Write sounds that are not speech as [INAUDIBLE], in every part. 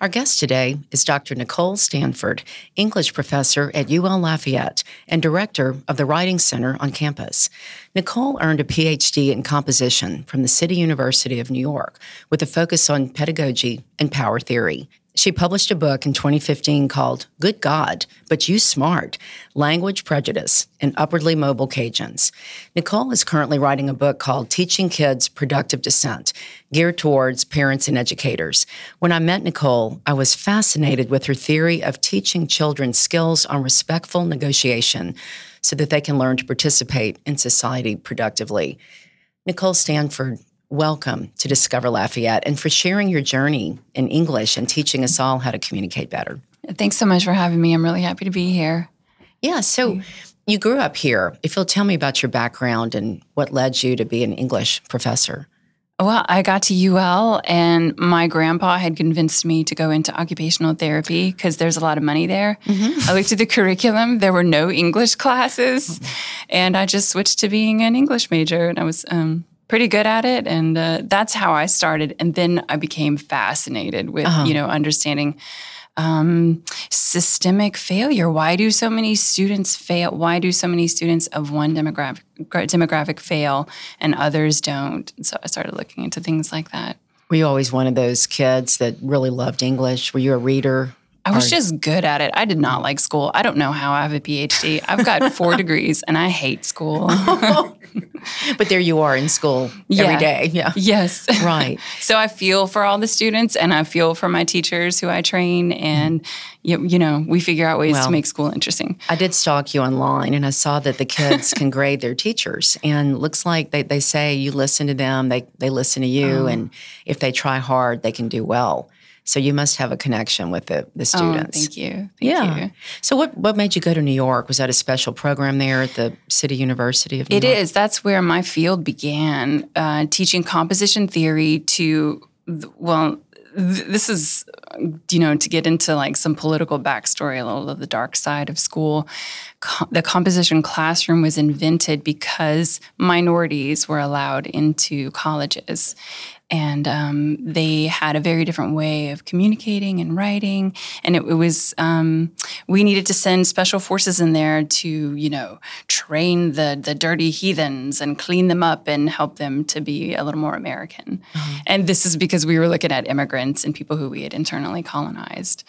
Our guest today is Dr. Nichole Stanford, English professor at UL Lafayette and director of the Writing Center on campus. Nichole earned a PhD in composition from the City University of New York with a focus on pedagogy and power theory. She published a book in 2015 called Good God, But You Smart Language Prejudice in Upwardly Mobile Cajuns. Nichole is currently writing a book called Teaching Kids Productive Dissent, geared towards parents and educators. When I met Nichole, I was fascinated with her theory of teaching children skills on respectful negotiation so that they can learn to participate in society productively. Nichole Stanford welcome to Discover Lafayette and for sharing your journey in English and teaching us all how to communicate better. Thanks so much for having me. I'm really happy to be here. Yeah, so you grew up here. If you'll tell me about your background and what led you to be an English professor. Well, I got to UL and my grandpa had convinced me to go into occupational therapy because there's a lot of money there. Mm-hmm. I looked at the curriculum, there were no English classes, mm-hmm. and I just switched to being an English major. And I was um, pretty good at it and uh, that's how i started and then i became fascinated with uh-huh. you know understanding um, systemic failure. Why do so many students fail? Why do so many students of one demographic demographic fail and others don't? So i started looking into things like that. Were you always one of those kids that really loved english? Were you a reader I was just good at it. I did not like school. I don't know how I have a PhD. I've got [LAUGHS] four degrees and I hate school. [LAUGHS] but there you are in school yeah. every day. Yeah. Yes. Right. [LAUGHS] so I feel for all the students and I feel for my teachers who I train and you, you know, we figure out ways well, to make school interesting. I did stalk you online and I saw that the kids can grade their teachers and looks like they, they say you listen to them, they they listen to you oh. and if they try hard, they can do well. So you must have a connection with the, the students. Oh, thank you. Thank yeah. You. So what what made you go to New York? Was that a special program there at the City University of New It York? It is. That's where my field began, uh, teaching composition theory to well this is you know to get into like some political backstory a little of the dark side of school Co- the composition classroom was invented because minorities were allowed into colleges and um, they had a very different way of communicating and writing. And it, it was um, we needed to send special forces in there to you know train the the dirty heathens and clean them up and help them to be a little more american. Mm-hmm. and this is because we were looking at immigrants and people who we had internally colonized.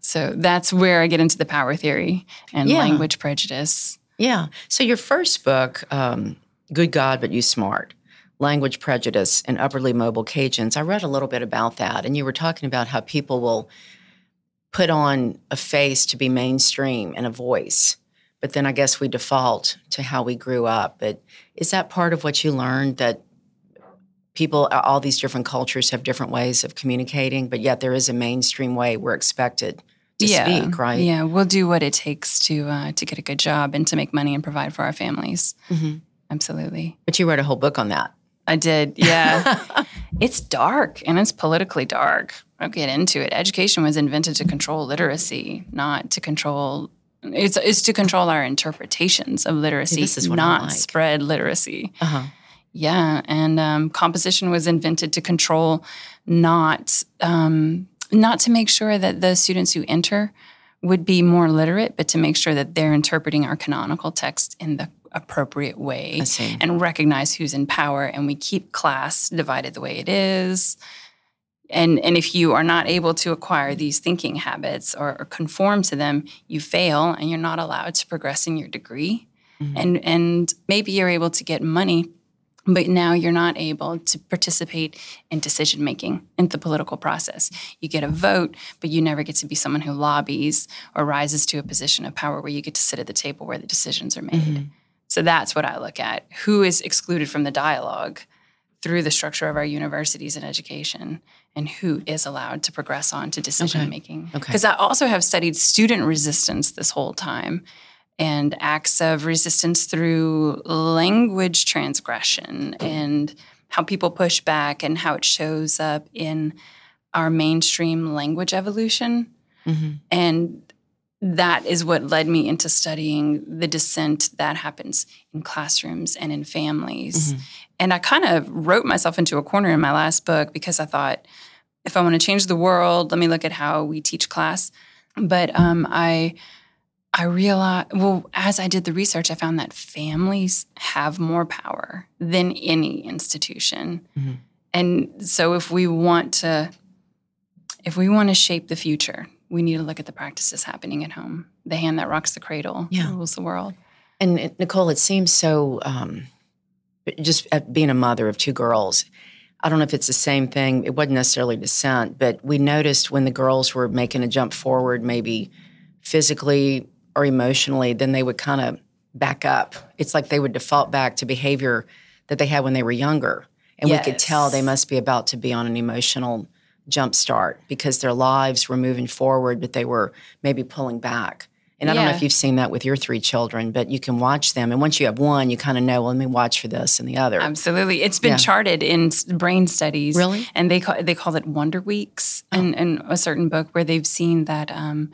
So that's where i get into the power theory and yeah. language prejudice. Yeah. So your first book um, good god but you smart language prejudice and upwardly mobile Cajuns. I read a little bit about that, and you were talking about how people will put on a face to be mainstream and a voice. But then I guess we default to how we grew up. But is that part of what you learned that people, all these different cultures have different ways of communicating, but yet there is a mainstream way we're expected to yeah. speak, right? Yeah, we'll do what it takes to uh, to get a good job and to make money and provide for our families. Mm-hmm. Absolutely. But you wrote a whole book on that. I did, yeah. [LAUGHS] it's dark and it's politically dark. I'll get into it. Education was invented to control literacy, not to control. It's, it's to control our interpretations of literacy, See, not like. spread literacy. Uh-huh. Yeah, and um, composition was invented to control, not um, not to make sure that the students who enter would be more literate, but to make sure that they're interpreting our canonical text in the appropriate way and recognize who's in power and we keep class divided the way it is and and if you are not able to acquire these thinking habits or, or conform to them you fail and you're not allowed to progress in your degree mm-hmm. and and maybe you're able to get money but now you're not able to participate in decision making in the political process. You get a vote, but you never get to be someone who lobbies or rises to a position of power where you get to sit at the table where the decisions are made. Mm-hmm. So that's what I look at. Who is excluded from the dialogue through the structure of our universities and education, and who is allowed to progress on to decision okay. making. Because okay. I also have studied student resistance this whole time and acts of resistance through language transgression and how people push back and how it shows up in our mainstream language evolution. Mm-hmm. And that is what led me into studying the dissent that happens in classrooms and in families. Mm-hmm. And I kind of wrote myself into a corner in my last book because I thought, if I want to change the world, let me look at how we teach class. But um, I I realized, well, as I did the research, I found that families have more power than any institution. Mm-hmm. And so if we want to, if we want to shape the future, we need to look at the practices happening at home. The hand that rocks the cradle yeah. rules the world. And Nichole, it seems so, um, just being a mother of two girls, I don't know if it's the same thing. It wasn't necessarily dissent, but we noticed when the girls were making a jump forward, maybe physically or emotionally, then they would kind of back up. It's like they would default back to behavior that they had when they were younger. And yes. we could tell they must be about to be on an emotional jump start because their lives were moving forward, but they were maybe pulling back. And I yeah. don't know if you've seen that with your three children, but you can watch them. And once you have one, you kind of know, well, let me watch for this and the other. Absolutely. It's been yeah. charted in brain studies. Really? And they call, they call it Wonder Weeks oh. in, in a certain book where they've seen that um,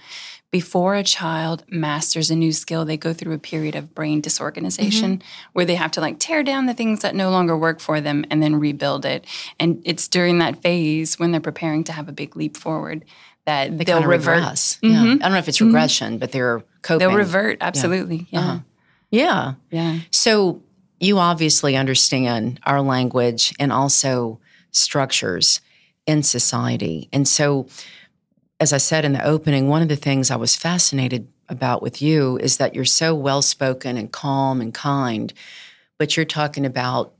before a child masters a new skill, they go through a period of brain disorganization mm-hmm. where they have to like tear down the things that no longer work for them and then rebuild it. And it's during that phase when they're preparing to have a big leap forward that they will revert. Regress. Mm-hmm. Yeah. I don't know if it's mm-hmm. regression, mm-hmm. but they're coping. They'll revert, absolutely. Yeah. Uh-huh. Yeah. Yeah. So you obviously understand our language and also structures in society. And so as I said in the opening, one of the things I was fascinated about with you is that you're so well spoken and calm and kind, but you're talking about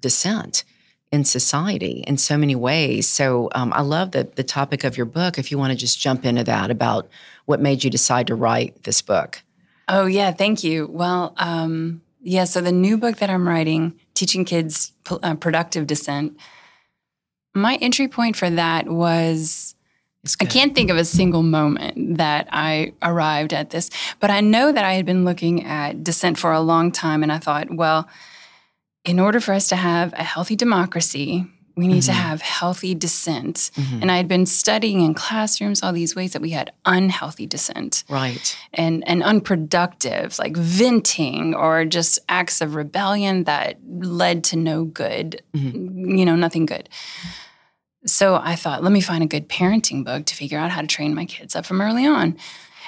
dissent in society in so many ways. So um, I love the, the topic of your book. If you want to just jump into that about what made you decide to write this book. Oh, yeah, thank you. Well, um, yeah, so the new book that I'm writing, Teaching Kids uh, Productive Dissent, my entry point for that was I can't think of a single moment that I arrived at this, but I know that I had been looking at dissent for a long time, and I thought, well, in order for us to have a healthy democracy, we need mm-hmm. to have healthy dissent. Mm-hmm. And I had been studying in classrooms all these ways that we had unhealthy dissent. Right. And and unproductive, like venting or just acts of rebellion that led to no good, mm-hmm. you know, nothing good. So I thought, let me find a good parenting book to figure out how to train my kids up from early on.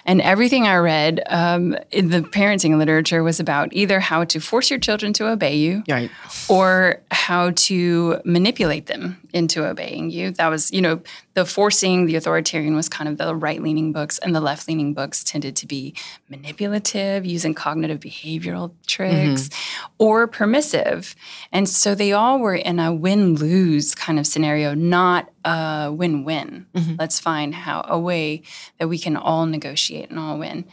And everything I read um, in the parenting literature was about either how to force your children to obey you right. or how to manipulate them into obeying you. That was, you know, the forcing, the authoritarian was kind of the right leaning books, and the left leaning books tended to be manipulative, using cognitive behavioral tricks, mm-hmm. or permissive. And so they all were in a win lose kind of scenario, not a win win. Mm-hmm. Let's find how a way that we can all negotiate and all win.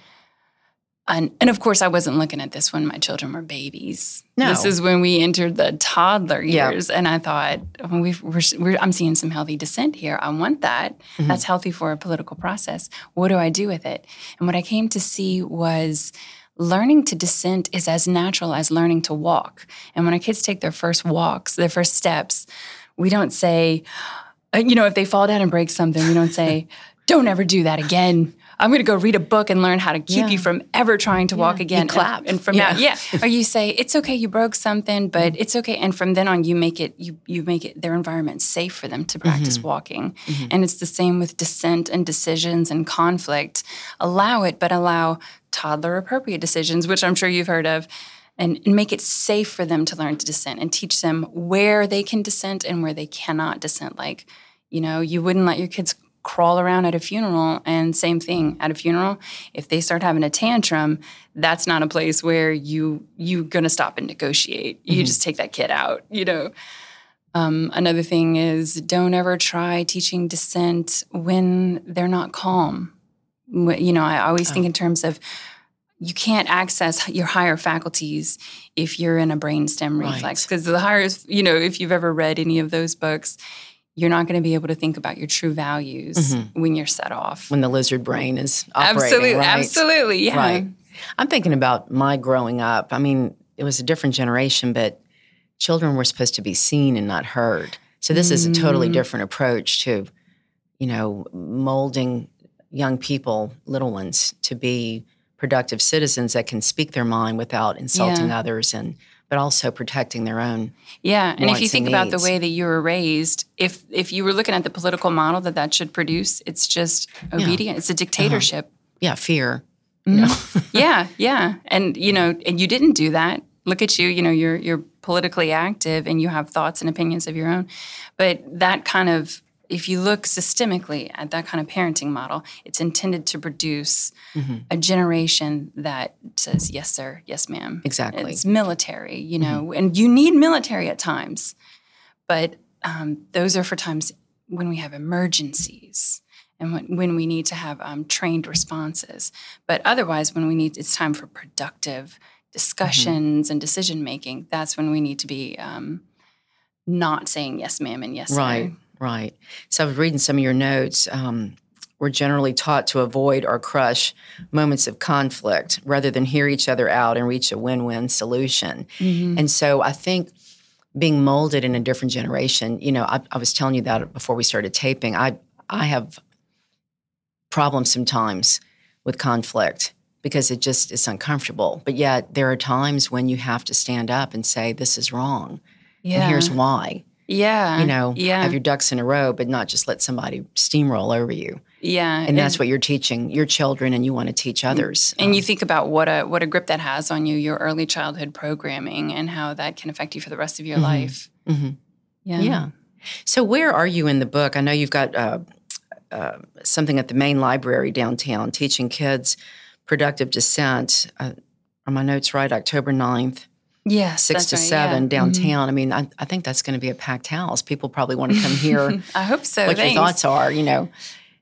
And, and of course, I wasn't looking at this when my children were babies. No. This is when we entered the toddler years. And I thought, well, we are I'm seeing some healthy dissent here. I want that. Mm-hmm. That's healthy for a political process. What do I do with it? And what I came to see was learning to dissent is as natural as learning to walk. And when our kids take their first walks, their first steps, we don't say, uh, you know, if they fall down and break something, we don't say, [LAUGHS] don't ever do that again. I'm going to go read a book and learn how to keep yeah. you from ever trying to yeah. walk again. You clap. And, and from yeah. now, yeah. or you say, it's okay, you broke something, but mm-hmm. it's okay. And from then on, you make it, you, you make it their environment safe for them to practice mm-hmm. walking. Mm-hmm. And it's the same with dissent and decisions and conflict. Allow it, but allow toddler appropriate decisions, which I'm sure you've heard of. And, and, make it safe for them to learn to dissent and teach them where they can dissent and where they cannot dissent. Like, you know, you wouldn't let your kids crawl around at a funeral and same thing at a funeral if they start having a tantrum that's not a place where you you're going to stop and negotiate you Mm-hmm. just take that kid out you know um, another thing is don't ever try teaching dissent when they're not calm you know i always Oh. think in terms of you can't access your higher faculties if you're in a brainstem Right. reflex because the higher you know if you've ever read any of those books you're not going to be able to think about your true values Mm-hmm. when you're set off when the lizard brain is operating. absolutely right? absolutely yeah Right. I'm thinking about my growing up. I mean, it was a different generation, but children were supposed to be seen and not heard. So this is a totally Mm. different approach to, you know, molding young people, little ones, to be productive citizens that can speak their mind without insulting Yeah. others and but also protecting their own. Yeah, and if you think about the way that you were raised, if if you were looking at the political model that that should produce, it's just obedient. It's a uh-huh. dictatorship. Yeah, fear. Mm-hmm. [LAUGHS] yeah, yeah, and you know, and you didn't do that. Look at you. You know, you're you're politically active and you have thoughts and opinions of your own. But that kind of, if you look systemically at that kind of parenting model, it's intended to produce Mm-hmm. a generation that says yes, sir, yes, ma'am. Exactly. It's military, you know, and you need military at times, but um, those are for times when we have emergencies and when, when we need to have um, trained responses. But otherwise, when we need, it's time for productive discussions and decision making. That's when we need to be um, not saying yes, ma'am, and yes, Right, sir. Right. So I was reading some of your notes. Um, we're generally taught to avoid or crush moments of conflict rather than hear each other out and reach a win win solution. And so I think being molded in a different generation, you know, I, I was telling you that before we started taping. I, I have problems sometimes with conflict because it just is uncomfortable. But yet there are times when you have to stand up and say, this is wrong. Yeah. And here's why yeah. you know, yeah. have your ducks in a row, but not just let somebody steamroll over you. yeah. And that's what you're teaching your children, and you want to teach others. And you think about what a what a grip that has on you, your early childhood programming, and how that can affect you for the rest of your life. Mhm. Yeah. yeah. So where are you in the book? I know you've got uh, uh, something at the main library downtown, teaching kids productive dissent. Uh, are my notes right? October 9th, Yes. six to right, seven yeah. Mm-hmm. downtown. I mean, I, I think that's going to be a packed house. People probably want to come [LAUGHS] here. I hope so. what thanks. your thoughts are. You know,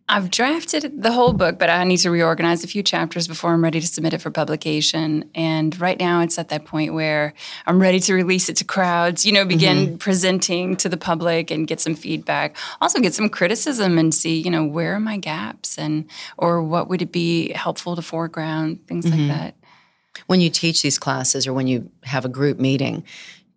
I've drafted the whole book, but I need to reorganize a few chapters before I'm ready to submit it for publication. And right now it's at that point where I'm ready to release it to crowds, you know, begin Mm-hmm. presenting to the public and get some feedback. Also get some criticism and see, you know, where are my gaps and or what would it be helpful to foreground, things Mm-hmm. like that. When you teach these classes or when you have a group meeting,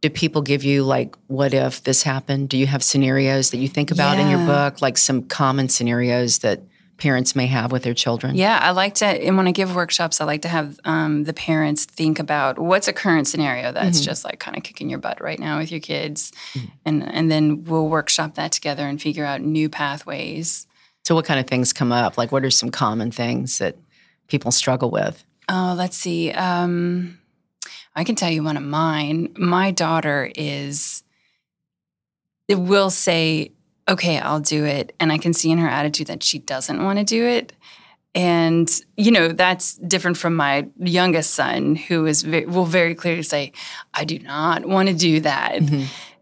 do people give you like, what if this happened? Do you have scenarios that you think about in your book, like some common scenarios that parents may have with their children? Yeah, I like to, and when I give workshops, I like to have um, the parents think about what's a current scenario that's Mm-hmm. just like kind of kicking your butt right now with your kids, and and then we'll workshop that together and figure out new pathways. So, what kind of things come up? Like, what are some common things that people struggle with? Oh, let's see. Um, I can tell you one of mine. My daughter is it will say, "Okay, I'll do it," and I can see in her attitude that she doesn't want to do it. And you know that's different from my youngest son, who is ve- will very clearly say, "I do not want to do that."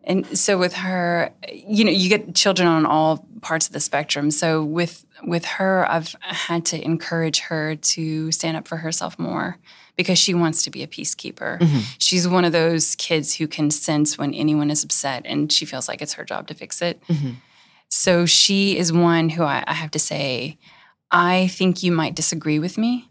And so with her, you know, you get children on all parts of the spectrum. So with with her, I've had to encourage her to stand up for herself more because she wants to be a peacekeeper. Mm-hmm. She's one of those kids who can sense when anyone is upset and she feels like it's her job to fix it. Mm-hmm. So she is one who I, I have to say, I think you might disagree with me.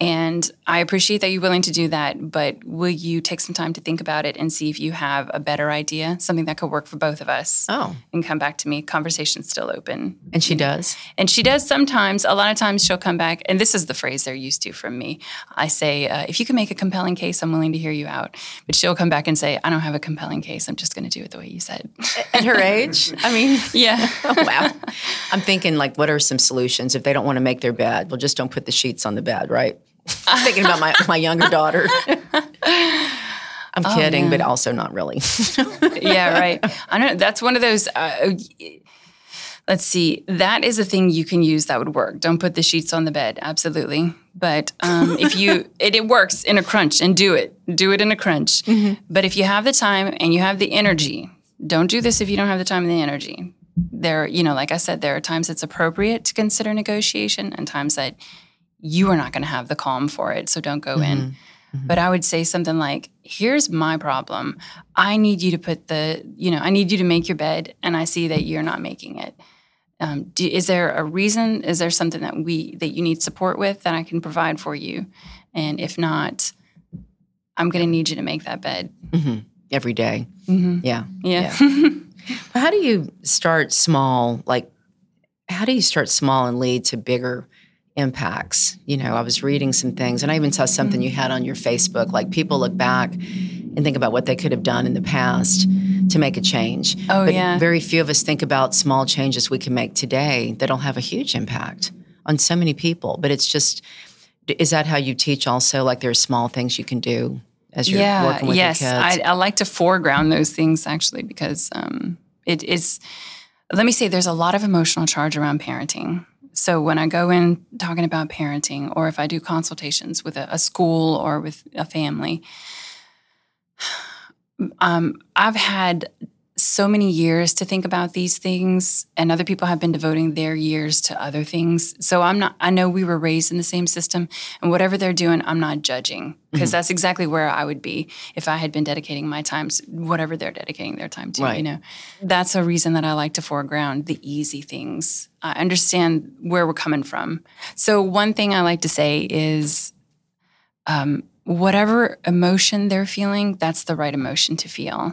And I appreciate that you're willing to do that, but will you take some time to think about it and see if you have a better idea, something that could work for both of us, Oh, and come back to me? Conversation's still open. and she does? And she does sometimes, a lot of times she'll come back, and this is the phrase they're used to from me. I say, uh, if you can make a compelling case, I'm willing to hear you out. But she'll come back and say, I don't have a compelling case. I'm just going to do it the way you said. At her age? [LAUGHS] I mean, [LAUGHS] yeah. oh, wow. I'm thinking, like, what are some solutions if they don't want to make their bed? Well, just don't put the sheets on the bed, right? I'm thinking about my, my younger daughter. [LAUGHS] I'm kidding, but also not really. [LAUGHS] yeah, right. I don't know that's one of those. Uh, let's see. That is a thing you can use that would work. Don't put the sheets on the bed. Absolutely. But um, if you, [LAUGHS] it, it works in a crunch and do it. Do it in a crunch. But if you have the time and you have the energy, don't do this if you don't have the time and the energy. There, you know, like I said, there are times it's appropriate to consider negotiation and times that you are not going to have the calm for it. So don't go in. But I would say something like, here's my problem. I need you to put the, you know, I need you to make your bed and I see that you're not making it. Um, do, is there a reason? Is there something that we that you need support with that I can provide for you? And if not, I'm going to need you to make that bed. Mhm. every day. Mm-hmm. Yeah. Yeah. [LAUGHS] But how do you start small? Like, how do you start small and lead to bigger impacts? You know, I was reading some things, and I even saw something you had on your Facebook. Like, people look back and think about what they could have done in the past to make a change. Oh, but yeah. very few of us think about small changes we can make today that'll have a huge impact on so many people. But it's just, is that how you teach also? Like, there are small things you can do as you're yeah. working with yes. your kids? I, I like to foreground those things actually because um, it is. Let me say, there's a lot of emotional charge around parenting. So when I go in talking about parenting, or if I do consultations with a, a school or with a family, [SIGHS] um, I've had so many years to think about these things, and other people have been devoting their years to other things. So I'm not. I know we were raised in the same system, and whatever they're doing, I'm not judging because that's exactly where I would be if I had been dedicating my time to whatever they're dedicating their time to. You know, that's a reason that I like to foreground the easy things. I understand where we're coming from. So one thing I like to say is um, whatever emotion they're feeling, that's the right emotion to feel.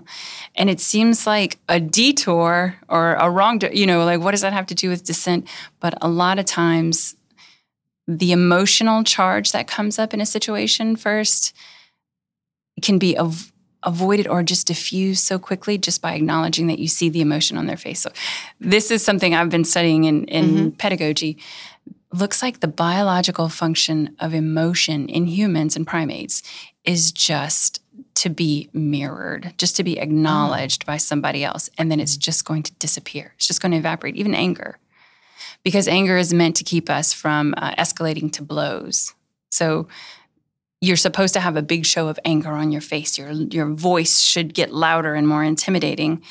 And it seems like a detour or a wrong, de- you know, like what does that have to do with dissent? But a lot of times, the emotional charge that comes up in a situation first can be av- avoided or just diffused so quickly just by acknowledging that you see the emotion on their face. So, this is something I've been studying in, in mm-hmm. pedagogy looks like the biological function of emotion in humans and primates is just to be mirrored, just to be acknowledged by somebody else. And then it's just going to disappear. It's just going to evaporate, even anger. Because anger is meant to keep us from uh, escalating to blows. So you're supposed to have a big show of anger on your face. Your, your voice should get louder and more intimidating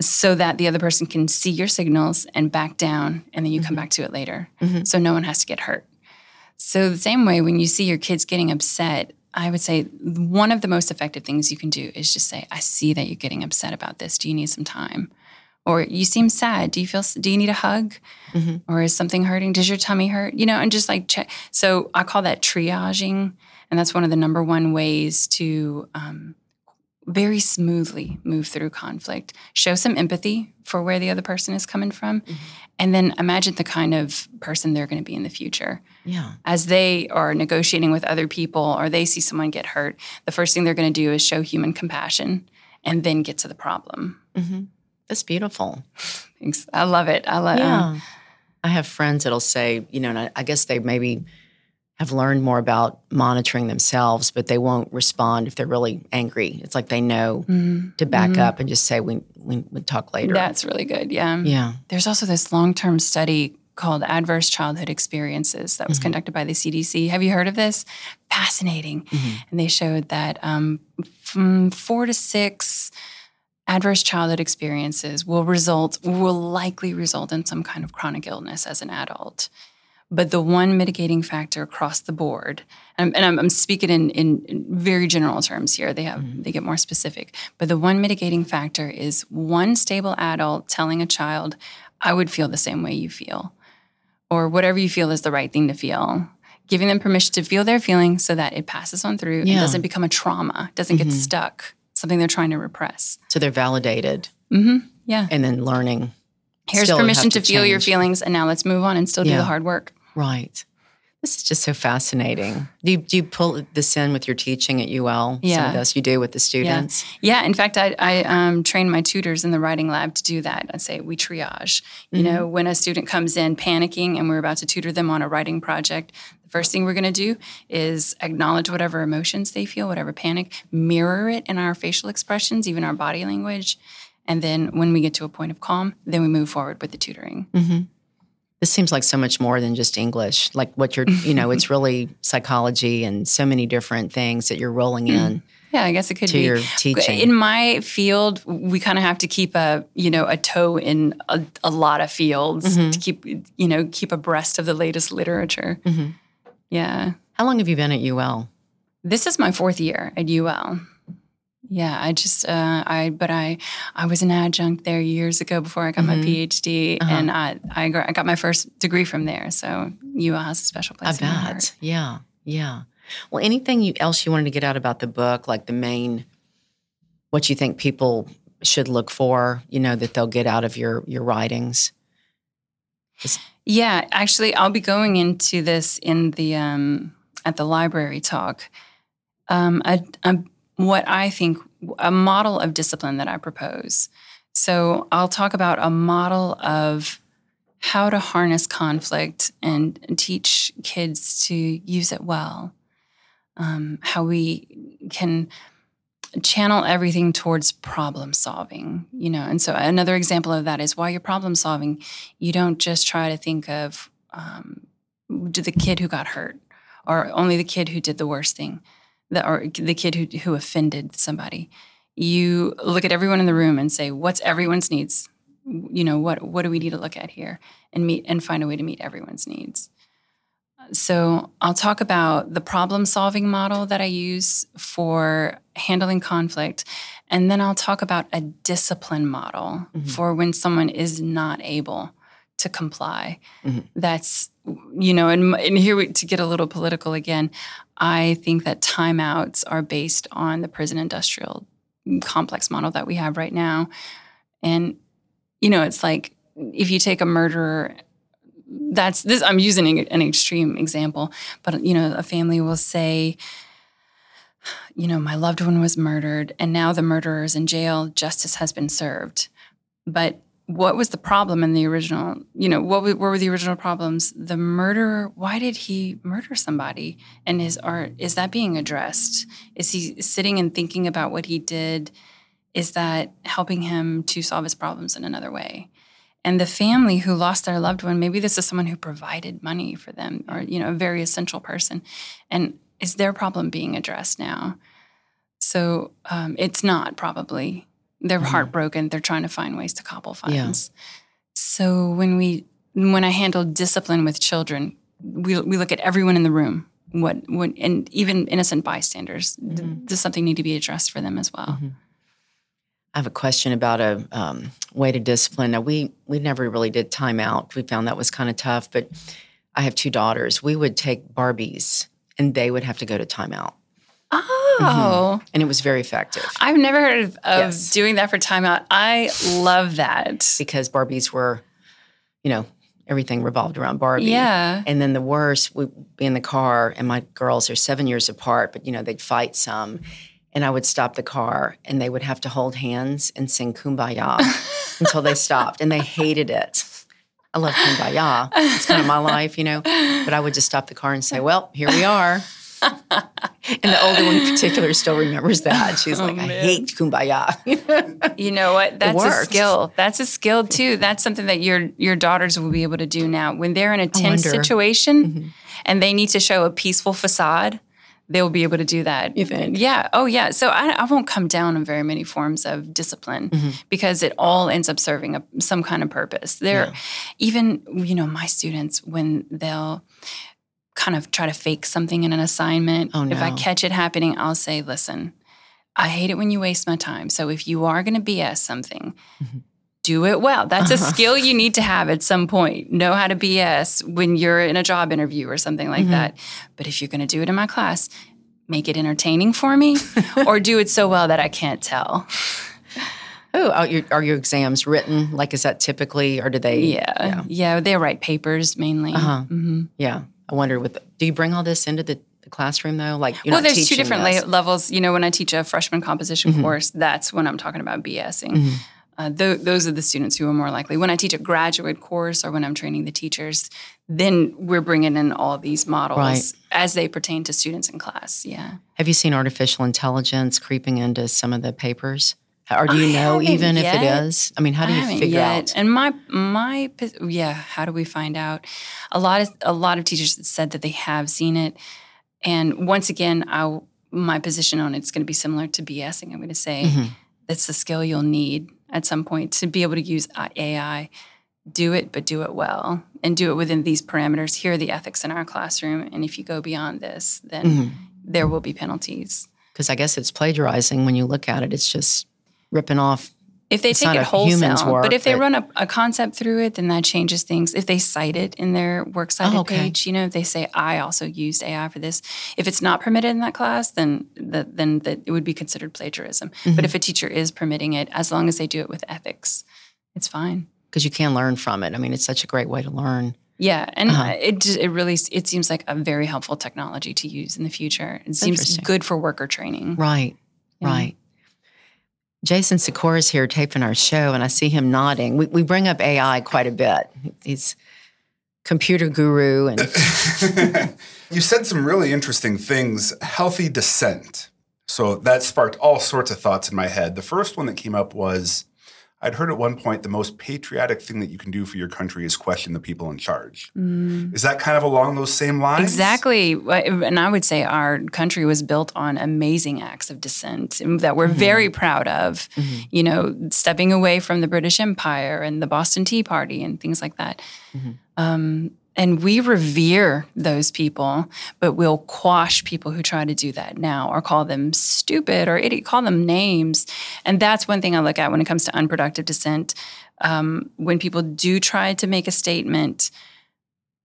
so that the other person can see your signals and back down, and then you come back to it later. Mhm. So no one has to get hurt. So, the same way, when you see your kids getting upset, I would say one of the most effective things you can do is just say, I see that you're getting upset about this. Do you need some time? Or you seem sad. Do you feel, do you need a hug? Mhm. Or is something hurting? Does your tummy hurt? You know, and just like check. So, I call that triaging. And that's one of the number one ways to um, very smoothly move through conflict. Show some empathy for where the other person is coming from. And then imagine the kind of person they're going to be in the future. yeah. As they are negotiating with other people or they see someone get hurt, the first thing they're going to do is show human compassion and then get to the problem. hmm That's beautiful. Thanks. I love it. I love Yeah. I have friends that'll say, you know, and I, I guess they maybe have learned more about monitoring themselves, but they won't respond if they're really angry. It's like they know Mhm. to back Mhm. up and just say, we, we, we talk later. That's really good. Yeah. yeah. There's also this long term study called Adverse Childhood Experiences that was Mhm. conducted by the CDC. Have you heard of this? Fascinating. Mhm. And they showed that um, from four to six adverse childhood experiences will result, will likely result in some kind of chronic illness as an adult. But the one mitigating factor across the board, and, and I'm, I'm speaking in, in, in very general terms here, they have they get more specific. But the one mitigating factor is one stable adult telling a child, "I would feel the same way you feel," or whatever you feel is the right thing to feel. Giving them permission to feel their feelings so that it passes on through and doesn't become a trauma, doesn't get Mhm. stuck, something they're trying to repress. So they're validated hmm Yeah. and then learning. Here's Still permission to, to feel your feelings, and now let's move on and still do Yeah. the hard work. Right. This is just so fascinating. Do you, do you pull this in with your teaching at UL? Some Yeah. of this you do with the students? Yeah, in fact, I, I um, train my tutors in the writing lab to do that. I say we triage. You know, when a student comes in panicking and we're about to tutor them on a writing project, the first thing we're going to do is acknowledge whatever emotions they feel, whatever panic, mirror it in our facial expressions, even our body language, And then when we get to a point of calm, then we move forward with the tutoring. Mm-hmm. This seems like so much more than just English. Like what you're, you know, it's [LAUGHS] really psychology and so many different things that you're rolling in Yeah, I guess it could to be. your teaching. In my field, we kind of have to keep a you know a toe in a, a lot of fields Mhm. to keep you know keep abreast of the latest literature. Mhm. Yeah, How long have you been at UL? this is my fourth year at UL. Yeah, I just uh, I but I I was an adjunct there years ago before I got my Mhm. PhD, Uh-huh. and I I got, I got my first degree from there. So UL has a special I place. in my heart. bet. Yeah. Yeah. Well, anything you, else you wanted to get out about the book, like the main, what you think people should look for, you know, that they'll get out of your your writings? Yeah, actually, I'll be going into this in the um, at the library talk. Um, a, a, what I think a model of discipline that I propose. So I'll talk about a model of how to harness conflict and teach kids to use it well. Um, how we can channel everything towards problem solving, you know. And so another example of that is while you're problem solving, you don't just try to think of um, the kid who got hurt or only the kid who did the worst thing, the, or the kid who who offended somebody. You look at everyone in the room and say, "What's everyone's needs? You know, what what do we need to look at here and meet and find a way to meet everyone's needs." So I'll talk about the problem solving model that I use for handling conflict. And then I'll talk about a discipline model Mhm. for when someone is not able to comply. Mhm. That's, you know, and, and here we, to get a little political again, I think that timeouts are based on the prison industrial complex model that we have right now. And, you know, it's like if you take a murderer that's this i'm using an extreme example but you know a family will say you know my loved one was murdered and now the murderer is in jail justice has been served but what was the problem in the original you know what, were- what were the original problems? The murderer why did he murder somebody and his art? Is that being addressed? Is he sitting and thinking about what he did? Is that helping him to solve his problems in another way? And the family who lost their loved one maybe this is someone who provided money for them or you know a very essential person. And is their problem being addressed now? So um, it's not probably they're Mhm. heartbroken they're trying to find ways to cobble funds. Yeah. so when we when i handle discipline with children we, we look at everyone in the room what, what and even innocent bystanders Mhm. does something need to be addressed for them as well Mhm. I have a question about a um, way to discipline. Now, we we never really did timeout. We found that was kind of tough. But I have two daughters. We would take Barbies, and they would have to go to timeout, oh Mm-hmm. Oh. and it was very effective I've never heard of, of Yes. doing that for timeout. I love that. because Barbies were, you know, everything revolved around Barbie. Yeah. And then the worst, we'd be in the car, and my girls are seven years apart, but you know, they'd fight some. And I would stop the car, and they would have to hold hands and sing Kumbaya [LAUGHS] until they stopped. And they hated it. I love Kumbaya. It's kind of my life, you know. But I would just stop the car and say, Well, here we are. [LAUGHS] and the older one in particular still remembers that. She's Oh, like, I hate Kumbaya. [LAUGHS] You know what? That's a skill. That's a skill too. That's something that your your daughters will be able to do now. When they're in a tense situation Mhm. and they need to show a peaceful facade, they will be able to do that. You think? Yeah. Oh, yeah. So I, I won't come down on very many forms of discipline Mhm. because it all ends up serving a, some kind of purpose. There, Yeah. even you know, my students when they'll kind of try to fake something in an assignment. Oh, no. If I catch it happening, I'll say, "Listen, I hate it when you waste my time. So if you are going to BS something." Mhm. Do it well. That's a [LAUGHS] skill you need to have at some point. Know how to BS when you're in a job interview or something like Mhm. that. But if you're going to do it in my class, make it entertaining for me [LAUGHS] or do it so well that I can't tell. Oh, are your, are your exams written? Like, is that typically, or do they? Yeah. Yeah. they write papers mainly. Uh-huh. hmm Yeah. I wonder, with do you bring all this into the, the classroom though? Like, Well, there's two different la- levels. You know, when I teach a freshman composition Mhm. course, that's when I'm talking about BSing. Mhm. Uh, th- those are the students who are more likely. When I teach a graduate course or when I'm training the teachers, then we're bringing in all these models Right. as they pertain to students in class. Yeah. Have you seen artificial intelligence creeping into some of the papers? Or do you I know even if it yet. I mean, how do you figure yet. out? And my my yeah, how do we find out? A lot of a lot of teachers said that they have seen it, and once again, I my position on it's going to be similar to BSing. I'm going to say Mhm. that's the skill you'll need at some point to be able to use uh, AI. Do it, but do it well, and do it within these parameters. Here are the ethics in our classroom, and if you go beyond this, then Mhm. there will be penalties. Because I guess it's plagiarizing when you look at it. It's just ripping off. If they take it wholesale, work, but if they but- run a, a concept through it, then that changes things. If they cite it in their works cited Oh, okay. page, you know, if they say I also used AI for this, if it's not permitted in that class, then that then that it would be considered plagiarism. Mm-hmm. But if a teacher is permitting it, as long as they do it with ethics, it's fine. Because you can learn from it. I mean, it's such a great way to learn. Yeah, and Uh-huh. it it really it seems like a very helpful technology to use in the future. It seems good for worker training. Right, right. Jason Sikora is here taping our show, and I see him nodding. We, we bring up AI quite a bit. He's computer guru, and [LAUGHS] you said some really interesting things. Healthy dissent. So that sparked all sorts of thoughts in my head. The first one that came up was I'd heard at one point the most patriotic thing that you can do for your country is question the people in charge. Mm. Is that kind of along those same lines? Exactly. And I would say our country was built on amazing acts of dissent mm, that we're mm-hmm. very proud of. Mm-hmm. You know, stepping away from the British Empire and the Boston Tea Party and things like that. Mm-hmm. Um, and we revere those people, but we'll quash people who try to do that now or call them stupid or idiot, call them names. And that's one thing I look at when it comes to unproductive dissent. Um, when people do try to make a statement,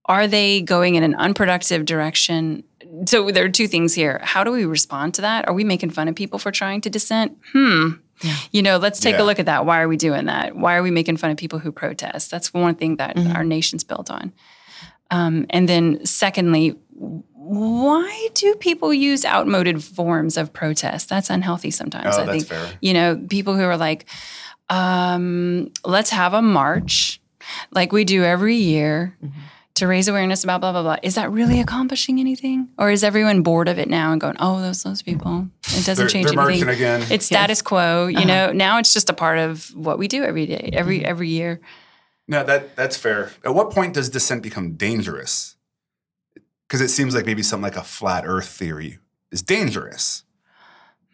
are they going in an unproductive direction? So there are two things here. How do we respond to that? Are we making fun of people for trying to dissent? Hmm. You know, let's take Yeah. a look at that. Why are we doing that? Why are we making fun of people who protest? That's one thing that our nation's built on. Um, and then, secondly, why do people use outmoded forms of protest? That's unhealthy sometimes. Oh, I that's think fair. you know people who are like, um, let's have a march like we do every year Mm-hmm. to raise awareness about blah blah blah. Is that really accomplishing anything, or is everyone bored of it now and going, "Oh, those those people"? It doesn't They're, change they're anything. again. It's status quo. You Uh-huh. know, now it's just a part of what we do every day, every Mm-hmm. every year. No, that that's fair. At what point does dissent become dangerous? Because it seems like maybe something like a flat Earth theory is dangerous.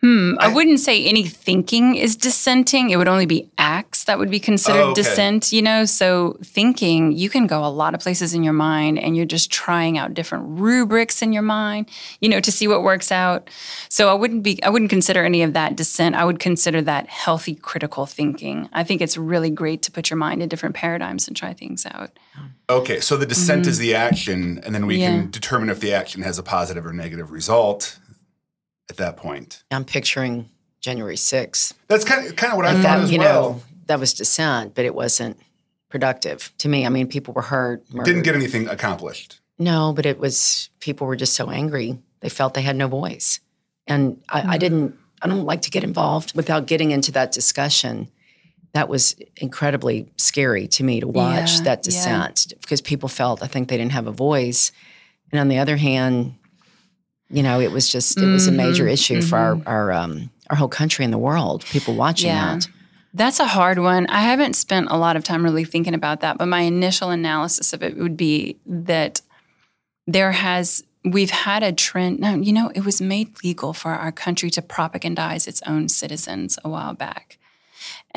Hmm. I, I- wouldn't say any thinking is dissenting. It would only be acts that would be considered Oh, okay. dissent, you know? So thinking, you can go a lot of places in your mind and you're just trying out different rubrics in your mind, you know, to see what works out. So I wouldn't be I wouldn't consider any of that dissent. I would consider that healthy critical thinking. I think it's really great to put your mind in different paradigms and try things out. Okay, so the dissent is the action, and then we Mm-hmm. Yeah. can determine if the action has a positive or negative result at that point. I'm picturing January 6th. That's kind of kind of what I Like thought that, as you well. know, that was dissent, but it wasn't productive to me. I mean, people were hurt, murdered. Didn't get anything accomplished. No, but it was people were just so angry. They felt they had no voice. And I, Mm-hmm. I didn't I don't like to get involved without getting into that discussion. That was incredibly scary to me to watch Yeah, that yeah. dissent because people felt I think they didn't have a voice. And on the other hand, you know, it was just it was a major Mhm, issue for our our um our whole country and the world. People watching Yeah. that. That's a hard one. I haven't spent a lot of time really thinking about that, but my initial analysis of it would be that there has we've had a trend. Now, you know, it was made legal for our country to propagandize its own citizens a while back.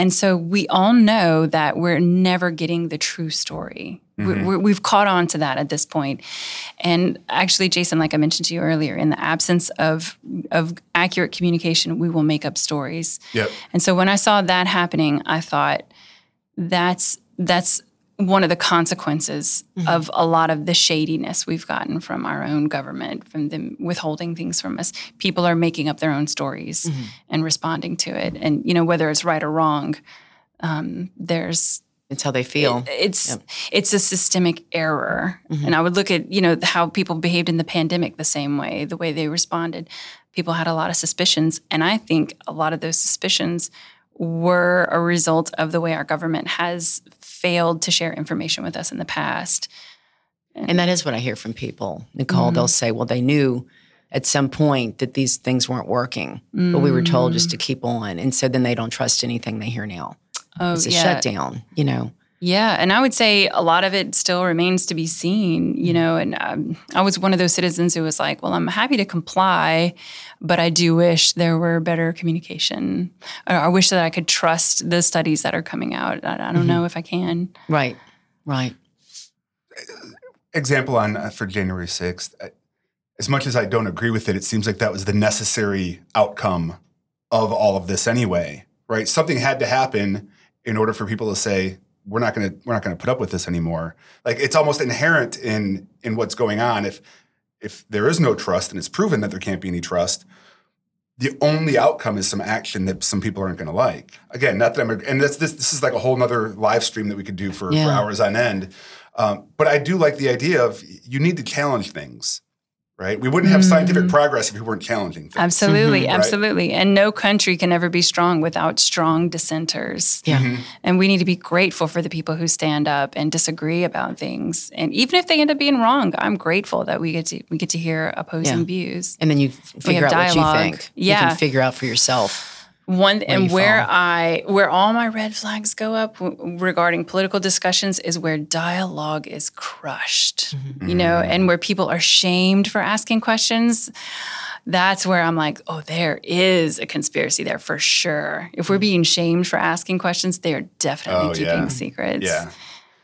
And so we all know that we're never getting the true story. We- mm-hmm. We're, we've caught on to that at this point. And actually, Jason, like I mentioned to you earlier, in the absence of, of accurate communication, we will make up stories. Yep. And so when I saw that happening, I thought that's that's one of the consequences mm-hmm. of a lot of the shadiness we've gotten from our own government, from them withholding things from us. People are making up their own stories mm-hmm. and responding to it. And you know, whether it's right or wrong, um, there's It's how they feel. it's it's a systemic error. Mm-hmm. And I would look at, you know, how people behaved in the pandemic the same way, the way they responded. People had a lot of suspicions, and I think a lot of those suspicions were a result of the way our government has failed to share information with us in the past. And that is what I hear from people. Nichole, mm-hmm. they'll say, well, they knew at some point that these things weren't working, but we were told just to mm. keep on. And so then they don't trust anything they hear now. Oh, It's a yeah. shutdown, you know. Yeah, and I would say a lot of it still remains to be seen, you know. And um, I was one of those citizens who was like, "Well, I'm happy to comply, but I do wish there were better communication. Or I wish that I could trust the studies that are coming out. I, I don't know if I can." Right, right. Example on uh, for January 6th. As much as I don't agree with it, it seems like that was the necessary outcome of all of this anyway, right? Something had to happen in order for people to say, we're not going to we're not going to put up with this anymore. Like it's almost inherent in in what's going on if if there is no trust and it's proven that there can't be any trust, the only outcome is some action that some people aren't going to like. Again, not that I'm, and this, this, this is like a whole nother live stream that we could do for, for hours on end. Um, but I do like the idea of you need to challenge things, right? We wouldn't have scientific mm. progress if we weren't challenging things. Absolutely, mm-hmm, Right. absolutely. And no country can ever be strong without strong dissenters. Yeah. Mm-hmm. And we need to be grateful for the people who stand up and disagree about things. And even if they end up being wrong, I'm grateful that we get to we get to hear opposing Yeah. views. And then you f- figure have out what you think. You Yeah. can figure out for yourself. One and where fall. I where all my red flags go up w- regarding political discussions is where dialogue is crushed. Mm-hmm. You know, and mm. where people are shamed for asking questions. That's where I'm like, oh, there is a conspiracy there for sure. If we're mm. being shamed for asking questions, they are definitely Oh, keeping yeah. secrets. Yeah.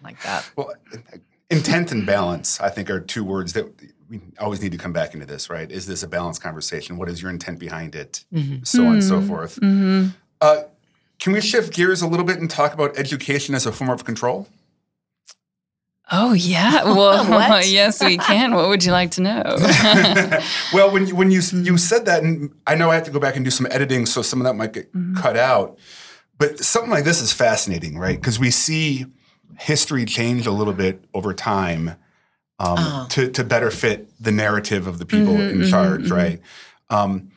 Like that. Well, intent and balance, I think, are two words that we always need to come back into this, right? Is this a balanced conversation? What is your intent behind it? Mm-hmm. So on and so hmm. forth. Mm-hmm. Uh, can we shift gears a little bit and talk about education as a form of control? Oh yeah. [LAUGHS] [LAUGHS] Well, yes, we can. What would you like to know? [LAUGHS] well, when you, when you you said that, and I know I have to go back and do some editing, so some of that might get mm-hmm. cut out. But something like this is fascinating, right? Because we see history change a little bit over time um, to to better fit the narrative of the people in charge, right? Um,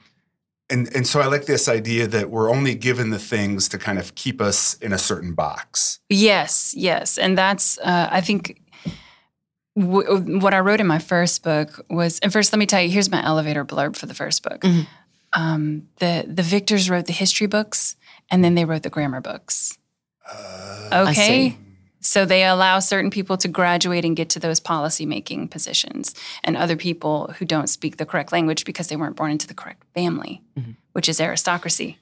and and so I like this idea that we're only given the things to kind of keep us in a certain box. Yes, yes, and that's uh, I think w- what I wrote in my first book was. And first, let me tell you. Here's my elevator blurb for the first book. Um, the the victors wrote the history books, and then they wrote the grammar books. okay. So they allow certain people to graduate and get to those policy making positions, and other people who don't speak the correct language because they weren't born into the correct family, mm-hmm. which is aristocracy.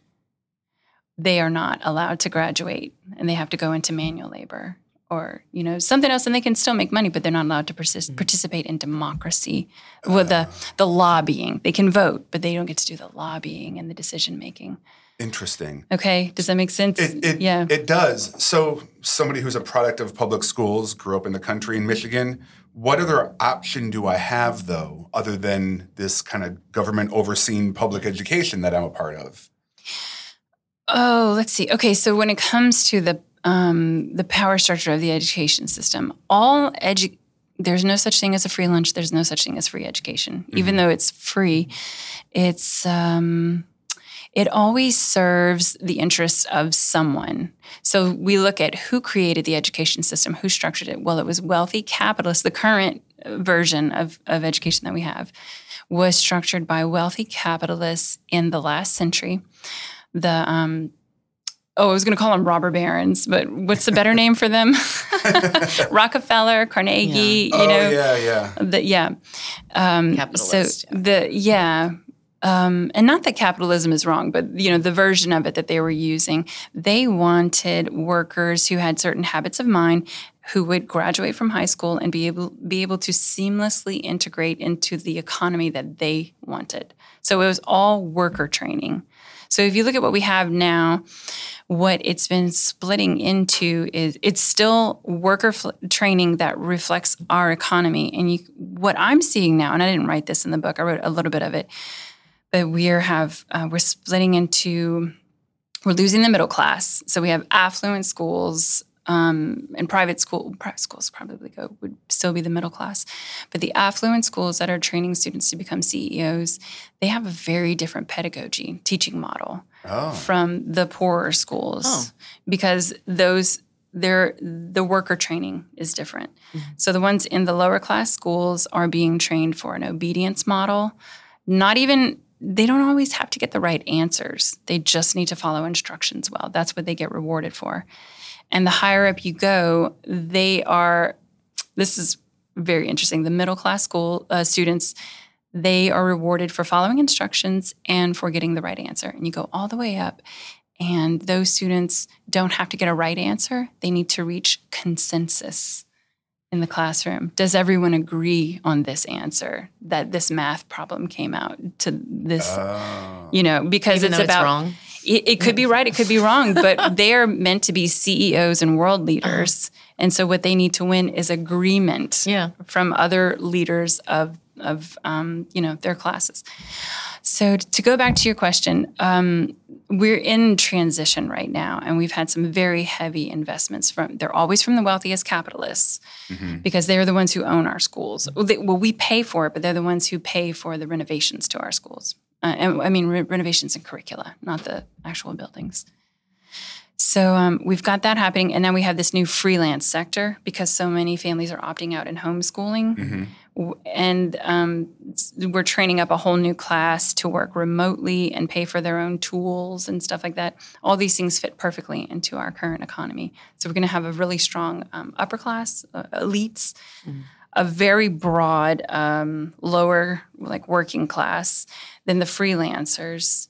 They are not allowed to graduate, and they have to go into manual labor or you know something else, and they can still make money, but they're not allowed to persist, mm-hmm. participate in democracy. Well, the the lobbying, they can vote, but they don't get to do the lobbying and the decision making. Interesting. Okay, does that make sense? It, it, yeah. it does. So, somebody who's a product of public schools, grew up in the country in Michigan, what other option do I have, though, other than this kind of government overseen public education that I'm a part of? Oh, let's see. Okay, so when it comes to the um, the power structure of the education system, all edu- there's no such thing as a free lunch. There's no such thing as free education, even though it's free. It's um, it always serves the interests of someone. So we look at who created the education system, who structured it. Well, it was wealthy capitalists. The current uh, version of, of education that we have was structured by wealthy capitalists in the last century. The um, oh, I was going to call them robber barons, but what's the better name for them? [LAUGHS] Rockefeller, Carnegie. oh, You know, yeah, yeah. the, yeah. Um, Capitalist, So the yeah. Um, and not that capitalism is wrong, but you know the version of it that they were using. They wanted workers who had certain habits of mind, who would graduate from high school and be able be able to seamlessly integrate into the economy that they wanted. So it was all worker training. So if you look at what we have now, what it's been splitting into is it's still worker fl- training that reflects our economy. And you, what I'm seeing now, and I didn't write this in the book, I wrote a little bit of it, but we are have uh, we're splitting into we're losing the middle class. So we have affluent schools. Um, and private school private schools probably go would still be the middle class, but the affluent schools that are training students to become CEOs, they have a very different pedagogy teaching model Oh, from the poorer schools Oh. because those their the worker training is different. So the ones in the lower class schools are being trained for an obedience model, not even they don't always have to get the right answers. They just need to follow instructions well. That's what they get rewarded for. And the higher up you go, they are, this is very interesting. The middle class school uh, students, they are rewarded for following instructions and for getting the right answer. And you go all the way up. And those students don't have to get a right answer, they need to reach consensus in the classroom. Does everyone agree on this answer that this math problem came out to this? Oh. You know, because Even it's though it's about wrong? It, it could be right, it could be wrong, but [LAUGHS] they are meant to be CEOs and world leaders, uh-huh. and so what they need to win is agreement Yeah. from other leaders of of um, you know their classes. So to go back to your question, um, we're in transition right now, and we've had some very heavy investments from. They're always from the wealthiest capitalists because they're the ones who own our schools. Well, they, well, we pay for it, but they're the ones who pay for the renovations to our schools. Uh, and, I mean, re- renovations and curricula, not the actual buildings. So um, we've got that happening, and now we have this new freelance sector because so many families are opting out in homeschooling, W- and um, we're training up a whole new class to work remotely and pay for their own tools and stuff like that. All these things fit perfectly into our current economy. So we're going to have a really strong um, upper class, uh, elites, a very broad um, lower, like working class, then the freelancers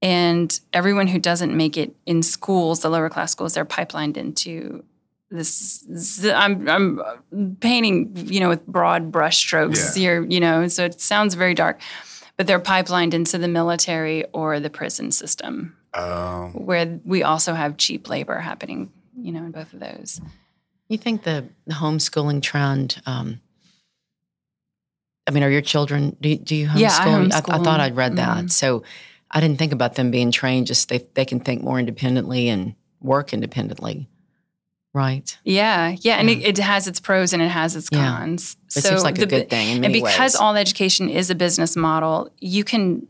and everyone who doesn't make it in schools, the lower class schools, they're pipelined into this. z- I'm I'm painting, you know, with broad brushstrokes Yeah. here, you know, so it sounds very dark, but they're pipelined into the military or the prison system, Oh. where we also have cheap labor happening, you know, in both of those. You think the, the homeschooling trend? Um, I mean, are your children? Do, do you homeschool? Yeah, I I, I thought. I'd read that, Mhm. so I didn't think about them being trained. Just they they can think more independently and work independently, right? Yeah, yeah, and it, it has its pros and it has its Yeah. cons. It seems like a the good thing in and because ways. all education is a business model, you can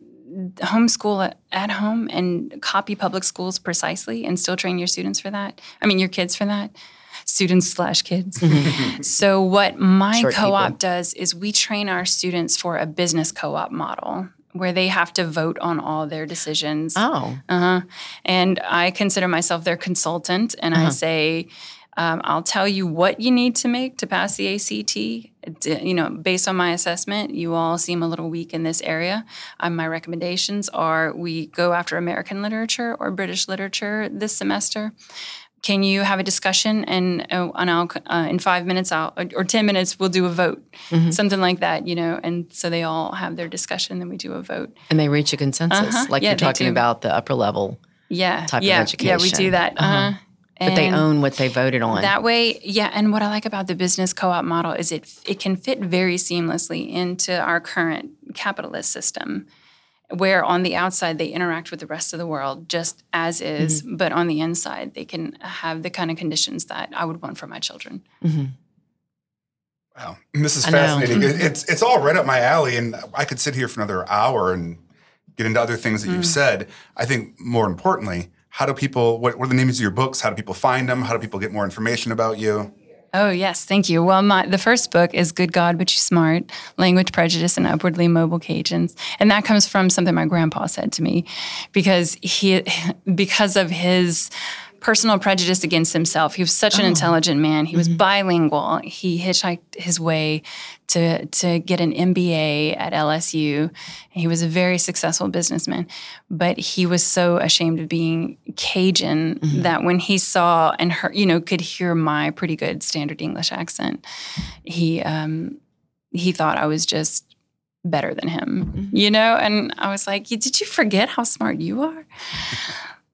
homeschool at- at home and copy public schools precisely and still train your students for that. I mean, your kids for that. Students slash kids. [LAUGHS] so what my Short co-op people. does is we train our students for a business co-op model where they have to vote on all their decisions. Oh, Uh-huh. And I consider myself their consultant, and I say, um, I'll tell you what you need to make to pass the ACT. You know, based on my assessment, you all seem a little weak in this area. Um, my recommendations are we go after American literature or British literature this semester. Can you have a discussion and uh, and I'll uh, in five minutes I'll or ten minutes we'll do a vote, something like that, you know. And so they all have their discussion, then we do a vote. and they reach a consensus, Uh-huh. like Yeah, you're talking do. about the upper level, Yeah, type of yeah, yeah. We do that. Uh-huh. Uh-huh. but they own what they voted on. that way. Yeah, and what I like about the business co-op model is it it can fit very seamlessly into our current capitalist system, where on the outside they interact with the rest of the world just as is, Mm-hmm. but on the inside they can have the kind of conditions that I would want for my children. Wow, this is I fascinating. It- it's it's all right up my alley, and I could sit here for another hour and get into other things that Mm. you've said. I think more importantly, how do people? What, what are the names of your books? How do people find them? How do people get more information about you? Oh yes, thank you. Well, my the first book is "Good God, But You Smart: Language, Prejudice, and Upwardly Mobile Cajuns," and that comes from something my grandpa said to me, because he, [LAUGHS] because of his personal prejudice against himself. He was such an oh. intelligent man. He was mm-hmm. bilingual. He hitchhiked his way to to get an MBA at LSU. He was a very successful businessman, but he was so ashamed of being Cajun mm-hmm. that when he saw and heard, you know, could hear my pretty good standard English accent, he um, he thought I was just better than him, mm-hmm. you know. And I was like, "Did you forget how smart you are?"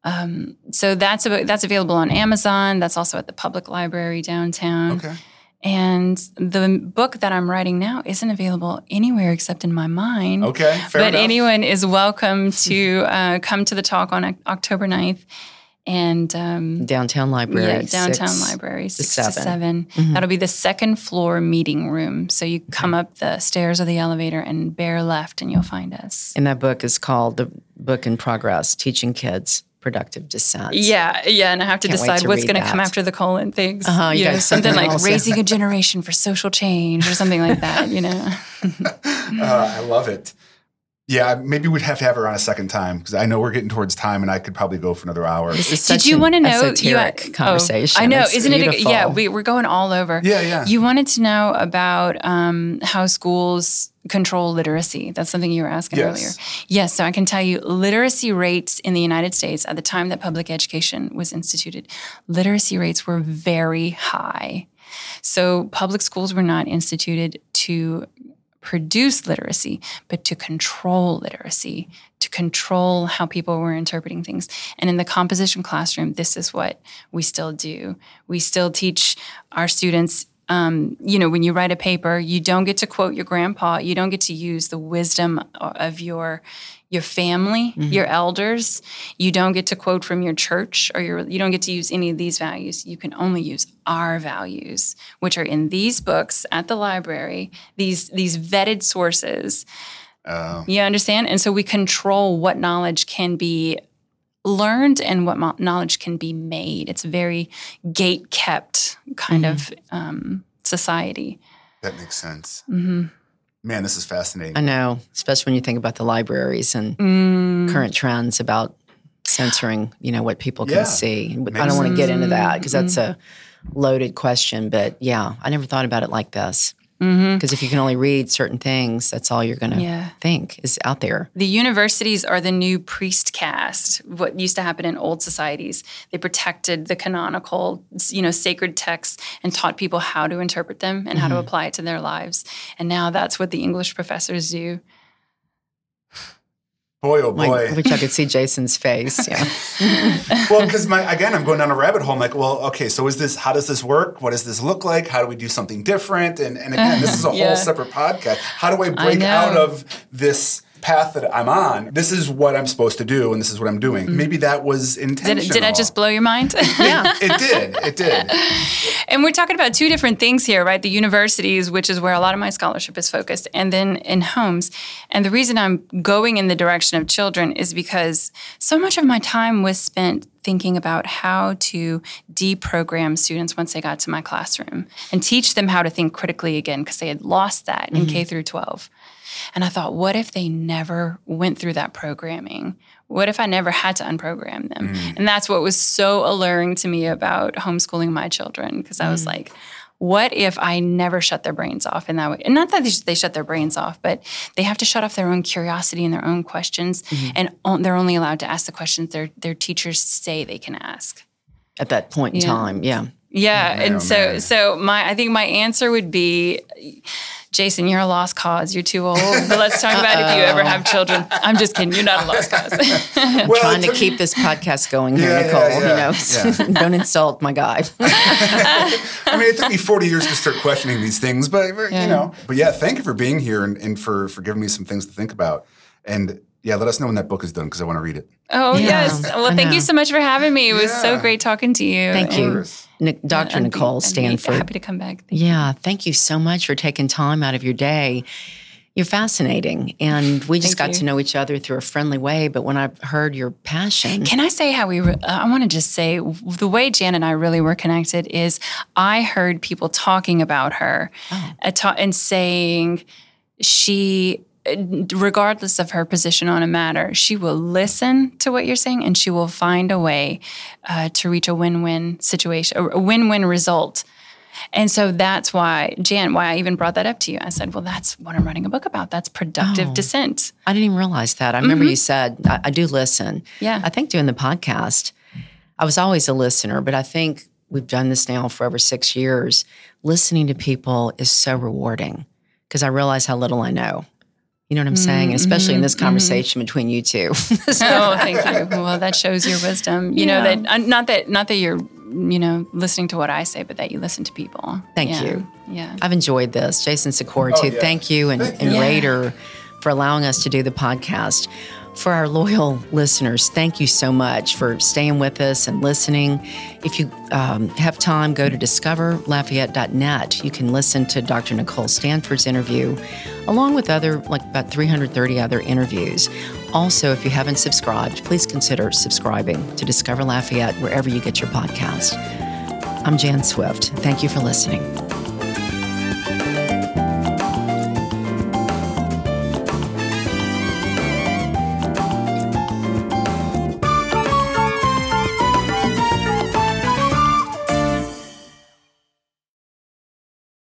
Um, so that's a, that's available on Amazon. That's also at the public library downtown. Okay. And the book that I'm writing now isn't available anywhere except in my mind. Okay. Fair but enough. anyone is welcome to [LAUGHS] uh, come to the talk on October 9th. And um, downtown library. yeah, downtown six library, six seven. to 7 Mhm. That'll be the second floor meeting room. So you come up the stairs of the elevator and bear left, and you'll find us. And that book is called The Book in Progress Teaching Kids Productive Dissent. Yeah, yeah, and I have to Can't decide to what's going to come after the colon things. Uh-huh, you you know, something something like else, raising a generation for social change or something like that. You know. [LAUGHS] [LAUGHS] Uh, I love it. Yeah, maybe we'd have to have her on a second time because I know we're getting towards time, and I could probably go for another hour. This is Did you want to know? esoteric you, conversation. Oh, I know, It's isn't it? A, yeah, we, we're going all over. Yeah, yeah. You wanted to know about um, how schools control literacy. That's something you were asking Yes. earlier. Yes, so I can tell you literacy rates in the United States at the time that public education was instituted, literacy rates were very high. So public schools were not instituted to produce literacy, but to control literacy, to control how people were interpreting things. And in the composition classroom, this is what we still do. We still teach our students. Um, you know, when you write a paper, you don't get to quote your grandpa. You don't get to use the wisdom of your your family, your elders. You don't get to quote from your church, or your you don't get to use any of these values. You can only use our values, which are in these books at the library. These these vetted sources. Uh, You understand? And so we control what knowledge can be learned and what knowledge can be made. It's a very gate kept kind of um, society. that makes sense. hmm Man, this is fascinating. I know, especially when you think about the libraries and Mm. current trends about censoring, you know, what people can Yeah. see. But I don't want to get into that because that's Mm-hmm. a loaded question. But yeah, I never thought about it like this. Hmm Because if you can only read certain things, that's all you're going to Yeah. think is out there. The universities are the new priest caste. What used to happen in old societies, they protected the canonical, you know, sacred texts and taught people how to interpret them and how to apply it to their lives. And now that's what the English professors do. Boy, oh boy. I wish I could see Jason's face. Yeah. [LAUGHS] well, because my again, I'm going down a rabbit hole. I'm like, well, okay, so is this? How does this work? What does this look like? How do we do something different? And and again, this is a [LAUGHS] Yeah. whole separate podcast. How do I break know. out of this path that I'm on? This is what I'm supposed to do, and this is what I'm doing. Maybe that was Mm-hmm. Did, intentional. did I just blow your mind? yeah. [LAUGHS] It did. It did. [LAUGHS] And we're talking about two different things here, right? The universities, which is where a lot of my scholarship is focused, and then in homes. And the reason I'm going in the direction of children is because so much of my time was spent thinking about how to deprogram students once they got to my classroom and teach them how to think critically again because they had lost that in mm-hmm. K through 12. And I thought, what if they never went through that programming? What if I never had to unprogram them? Mm. And that's what was so alluring to me about homeschooling my children because I was mm. like, what if I never shut their brains off in that way? And not that they, sh- they shut their brains off, but they have to shut off their own curiosity and their own questions, mm-hmm. and on, they're only allowed to ask the questions their their teachers say they can ask. At that point in Yeah. time. Yeah. Yeah, Man, oh, and so man. so my I think my answer would be, Jason, you're a lost cause. You're too old. But let's talk about if you ever have children. I'm just kidding. You're not a lost cause. [LAUGHS] Well, Trying to keep this podcast going here, Yeah, Nichole. yeah, You know, [LAUGHS] don't insult my guy. [LAUGHS] I mean, it took me 40 years to start questioning these things, but Yeah. you know. But yeah, thank you for being here and, and for for giving me some things to think about. And yeah, let us know when that book is done because I want to read it. oh Yeah, yes. Well, thank you so much for having me. It was so great talking to you. Thank you, course. Dr. and be- Nichole be Stanford. Happy to come back. Thank Yeah, thank you so much for taking time out of your day. You're fascinating. And we just got you. to know each other through a friendly way. But when I heard your passion, Can I say how we? Re- uh, I want to just say the way Jan and I really were connected is I heard people talking about her, uh, ta- and saying she, uh, regardless of her position on a matter, she will listen to what you're saying and she will find a way uh, to reach a win-win situation, a a win-win result. And so that's why, Jan, why I even brought that up to you. I said, well, that's what I'm writing a book about. That's productive Oh. dissent. I didn't even realize that. I remember you said, I, I do listen. Mm-hmm. Yeah. I think doing the podcast, I was always a listener, but I think we've done this now for over six years. Listening to people is so rewarding because I realize how little I know. You know what I'm saying? Mm-hmm, Especially in this mm-hmm, mm-hmm. conversation between you two. [LAUGHS] oh, thank you. Well, that shows your wisdom. You know that uh, not that not that you're you know listening to what I say, but that you listen to people. Thank Yeah. you. Yeah. I've enjoyed this. Jason Sikora, Oh, too. yeah. Thank you. And, Thank and you. Rader for allowing us to do the podcast. For our loyal listeners, thank you so much for staying with us and listening. If you um, have time, go to discoverlafayette.net. You can listen to Dr. Nichole Stanford's interview, along with other, like about 330 other interviews. Also, if you haven't subscribed, please consider subscribing to Discover Lafayette wherever you get your podcast. I'm Jan Swift. Thank you for listening.